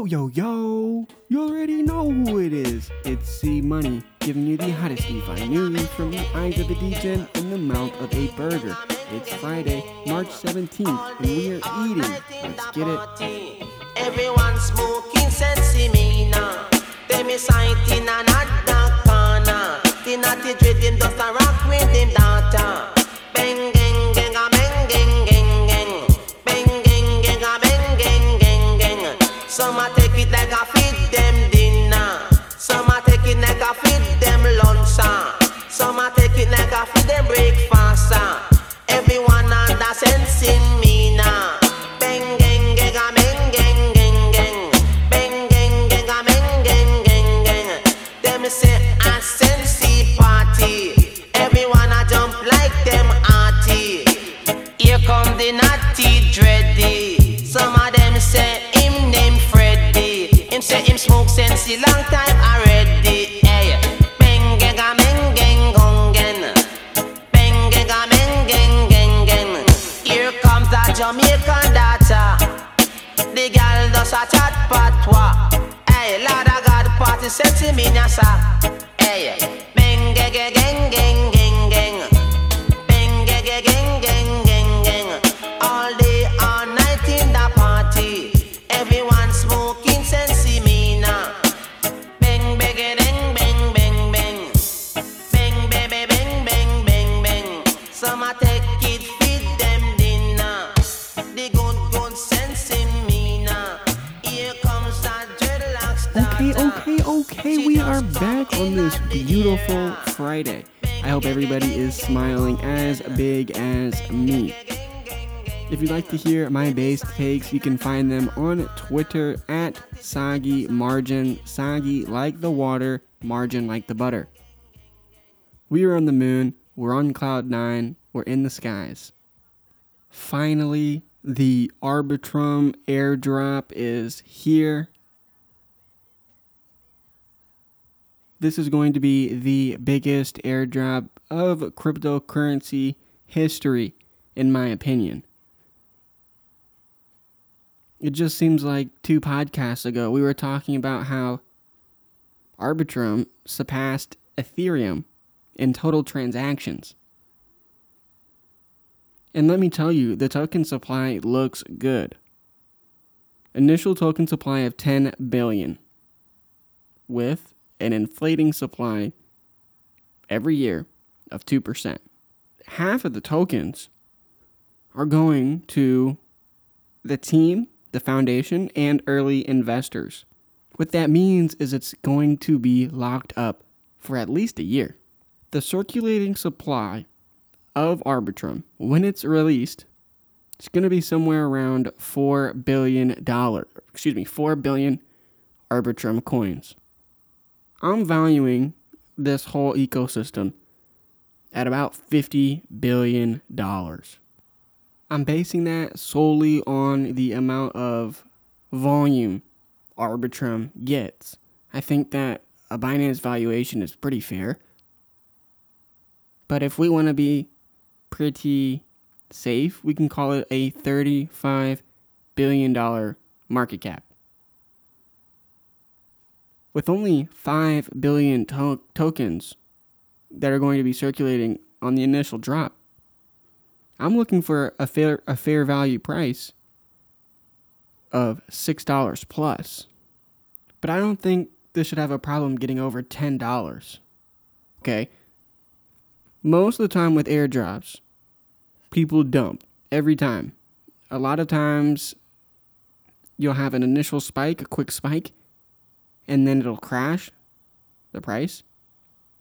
Yo, yo, yo! You already know who it is. It's C Money, giving you the hottest DeFi news from the eyes of a degen and the mouth of a burger. It's Friday, March 17th, and we are eating. Let's get it. Everyone smoking sensimina. Them is sight in another corner. The naughty dread them just a rock with them daughter. Bang, Some a take it like a bang gang gong gen. Bang gang a bang gang gang gang. Here comes the Jamaican daughter. The girl does a chat patwa. Hey, eh, Lord of God, party sexy me nyasa. Beautiful Friday. I hope everybody is smiling as big as me. If you'd like to hear my base takes, you can find them on Twitter at Soggy Margin. Soggy like the water, margin like the butter. We are on the moon, we're on cloud nine, we're in the skies. Finally, the Arbitrum airdrop is here. This is going to be the biggest airdrop of cryptocurrency history, in my opinion. It just seems like two podcasts ago we were talking about how Arbitrum surpassed Ethereum in total transactions. And let me tell you, the token supply looks good. Initial token supply of 10 billion with an inflating supply every year of 2%. Half of the tokens are going to the team, the foundation, and early investors. What that means is it's going to be locked up for at least a year. The circulating supply of Arbitrum, when it's released, it's going to be somewhere around $4 billion. Excuse me, 4 billion Arbitrum coins. I'm valuing this whole ecosystem at about $50 billion. I'm basing that solely on the amount of volume Arbitrum gets. I think that a Binance valuation is pretty fair. But if we want to be pretty safe, we can call it a $35 billion market cap. With only 5 billion to- tokens that are going to be circulating on the initial drop, I'm looking for a fair, a fair value price of $6 plus. But I don't think this should have a problem getting over $10. Okay? Most of the time with airdrops, people dump every time. A lot of times you'll have an initial spike, a quick spike, and then it'll crash the price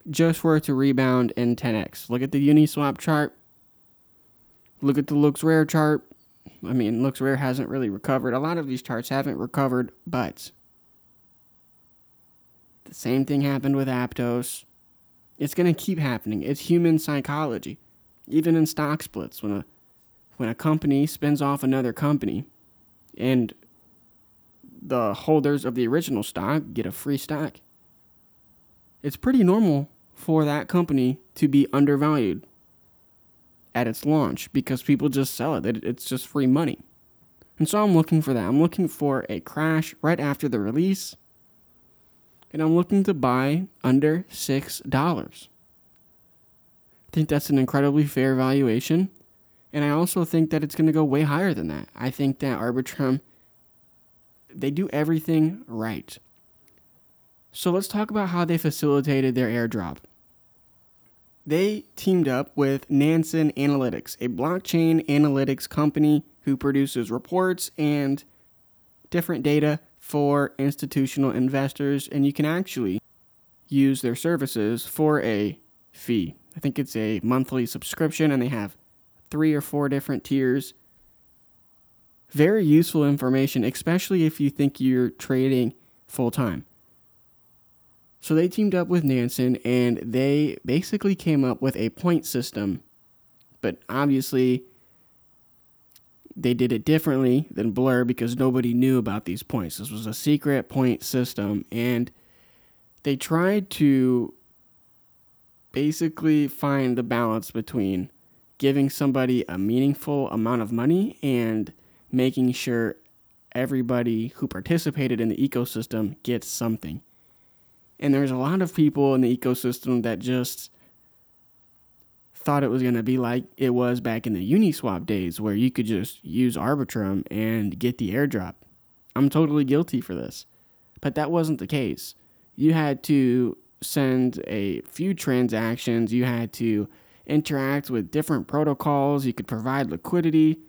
just for it to rebound in 10x. Look at the Uniswap chart. Look at the Looks Rare chart. I mean, Looks Rare hasn't really recovered. A lot of these charts haven't recovered, but the same thing happened with Aptos. It's going to keep happening. It's human psychology. Even in stock splits, when a when a company spins off another company and the holders of the original stock get a free stock, it's pretty normal for that company to be undervalued at its launch because people just sell it. It- It's just free money. And so I'm looking for that. I'm looking for a crash right after the release. And I'm looking to buy under $6. I think that's an incredibly fair valuation. And I also think that it's going to go way higher than that. I think that Arbitrum, they do everything right. So let's talk about how they facilitated their airdrop. They teamed up with Nansen Analytics, a blockchain analytics company who produces reports and different data for institutional investors, and you can actually use their services for a fee. I think it's a monthly subscription, and they have three or four different tiers. Very useful information, especially if you think you're trading full time. So they teamed up with Nansen and they basically came up with a point system, but obviously they did it differently than Blur because nobody knew about these points. This was a secret point system and they tried to basically find the balance between giving somebody a meaningful amount of money and making sure everybody who participated in the ecosystem gets something. And there's a lot of people in the ecosystem that just thought it was going to be like it was back in the Uniswap days where you could just use Arbitrum and get the airdrop. I'm totally guilty for this. But that wasn't the case. You had to send a few transactions, you had to interact with different protocols, you could provide liquidity.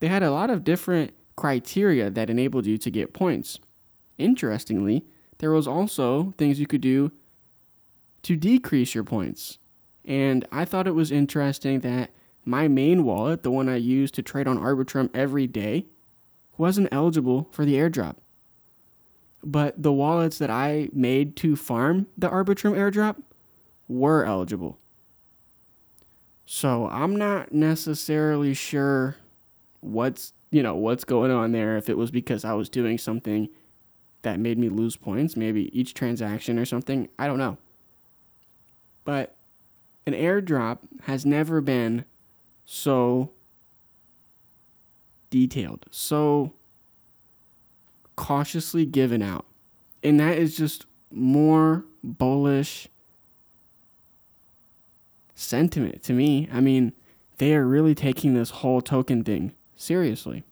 They had a lot of different criteria that enabled you to get points. Interestingly, there was also things you could do to decrease your points. And I thought it was interesting that my main wallet, the one I use to trade on Arbitrum every day, wasn't eligible for the airdrop. But the wallets that I made to farm the Arbitrum airdrop were eligible. So I'm not necessarily sure what's you know what's going on there if it was because I was doing something that made me lose points, maybe each transaction or something. I don't know. But an airdrop has never been so detailed, so cautiously given out. And that is just more bullish sentiment to me. I mean, they are really taking this whole token thing seriously.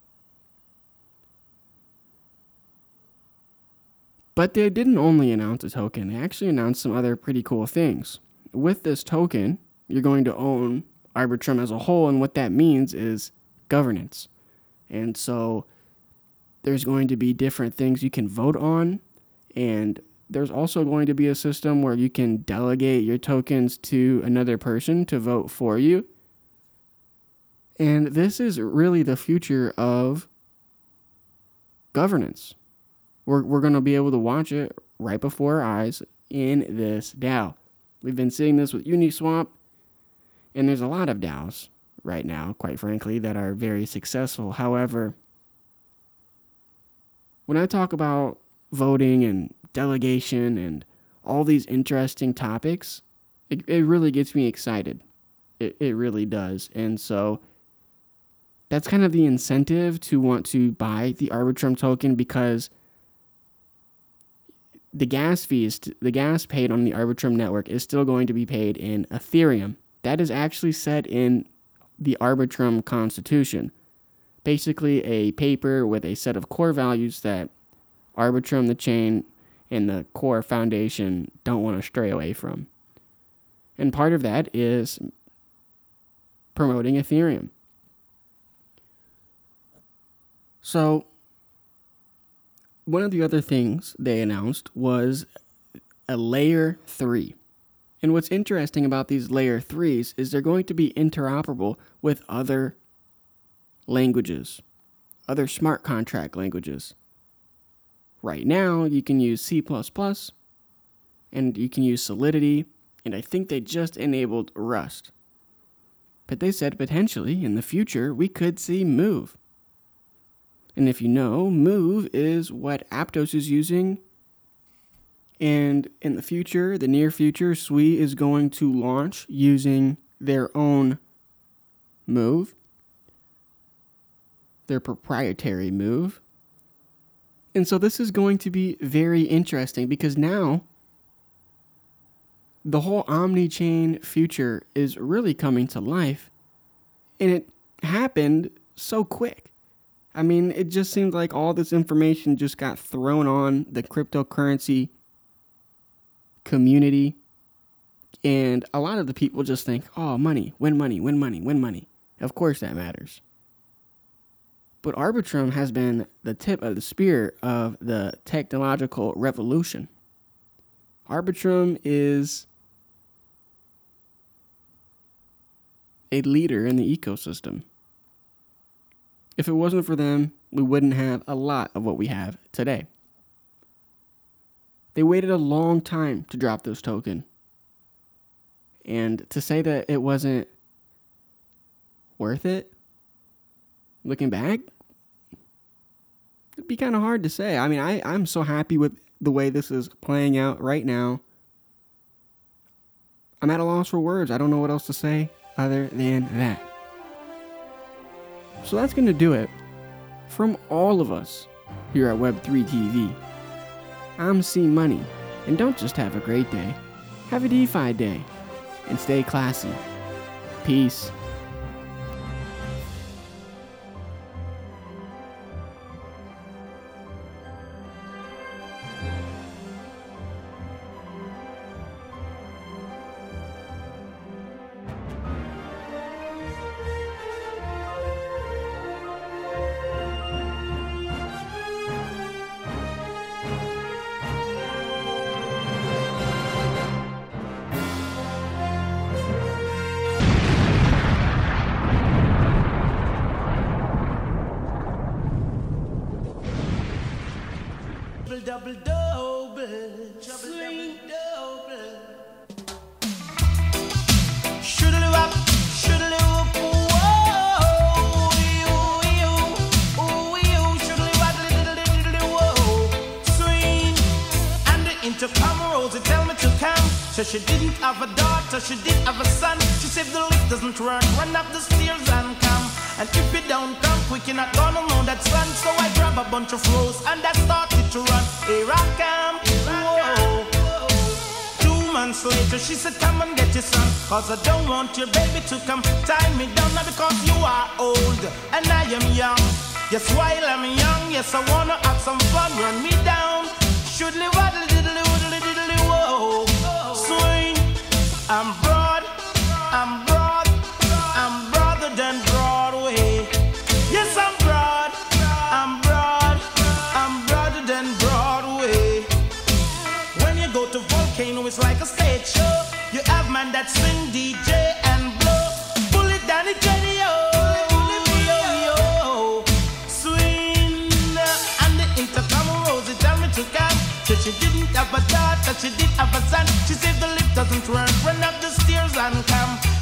But they didn't only announce a token, they actually announced some other pretty cool things. With this token, you're going to own Arbitrum as a whole, and what that means is governance. And so there's going to be different things you can vote on, and there's also going to be a system where you can delegate your tokens to another person to vote for you. And this is really the future of governance. We're, we're going to be able to watch it right before our eyes in this DAO. We've been seeing this with Uniswap, and there's a lot of DAOs right now, quite frankly, that are very successful. However, when I talk about voting and delegation and all these interesting topics, it, it really gets me excited. It, it really does. And so that's kind of the incentive to want to buy the Arbitrum token because the gas fees, the gas paid on the Arbitrum network is still going to be paid in Ethereum. That is actually set in the Arbitrum Constitution. Basically, a paper with a set of core values that Arbitrum, the chain, and the core foundation don't want to stray away from. And part of that is promoting Ethereum. So, one of the other things they announced was a layer 3. And what's interesting about these layer 3s is they're going to be interoperable with other languages, other smart contract languages. Right now, you can use C and you can use Solidity, and I think they just enabled Rust. But they said potentially in the future we could see Move. And if you know, Move is what Aptos is using. And in the future, the near future, Sui is going to launch using their own Move. their proprietary move. And so this is going to be very interesting because now the whole omni chain future is really coming to life. And it happened so quick. I mean, it just seemed like all this information just got thrown on the cryptocurrency community. And a lot of the people just think, oh, money, win money, win money, win money. Of course that matters. But Arbitrum has been the tip of the spear of the technological revolution. Arbitrum is a leader in the ecosystem. If it wasn't for them, we wouldn't have a lot of what we have today. They waited a long time to drop this token. And to say that it wasn't worth it, looking back, it'd be kind of hard to say. I mean, I, I'm so happy with the way this is playing out right now. I'm at a loss for words. I don't know what else to say other than that. So that's going to do it from all of us here at Web3 TV. I'm C Money, and don't just have a great day, have a DeFi day, and stay classy. Peace. Double double, sweet double. Shoodle up, shoodle up, swing. And intercom rose, it tell me to come. So she didn't have a daughter, she did have a son. She said the lift doesn't work, run up the stairs and come. And if you don't come quick, you're not gonna know that son. So I grab a bunch of rose and I started to run. Here I come, whoa. Two months later, she said, Come and get your son. Cause I don't want your baby to come tie me down. Now because you are old and I am young. Yes, while I'm young, yes, I wanna have some fun. Run me down. Should live diddly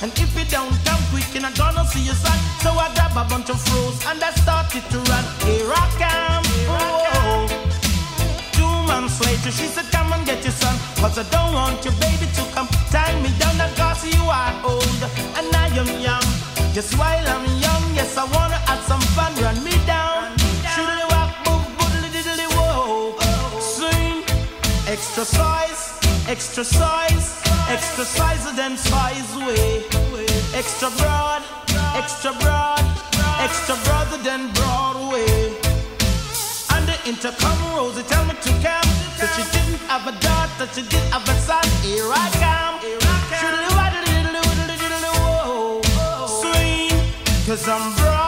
And if you don't come quick, you're not gonna see your son. So I grab a bunch of froze and I started to run. Here I come. Oh. Two months later, she said, Come and get your son. Cause I don't want your baby to come tie me down. Cause you are old and I am young. Just while I'm young, yes, I wanna have some fun. Run me down. Shoodly walk, boom, boodly diddly whoa. Swing. Extra size, extra size, extra size than size way. Extra broad, extra broad, extra broader than Broadway. And the intercom rose, tell me to come. That she didn't have a daughter, she did have a son. Here I come. Woodly diddly whoa. Swing, cause I'm broad,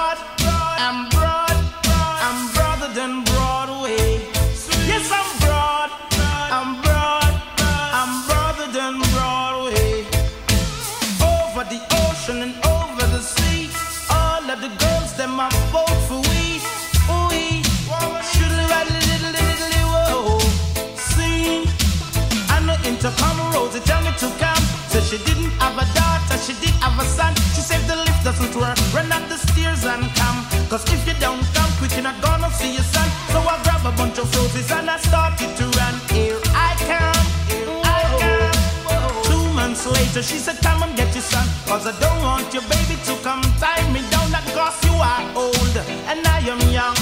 she didn't have a daughter, she did have a son. She said the lift doesn't work, run up the stairs and come. Cause if you don't come quick, you're not gonna see your son. So I grab a bunch of roses and I started to run. Here I come, here I come. Two months later, she said, Come and get your son. Cause I don't want your baby to come tie me down. Not cause you are old and I am young.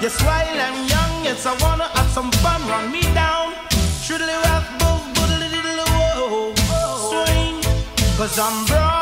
Yes, while I'm young, yes, I wanna have some fun. Run me down. Shriddly rap, boom, Cause I'm broad,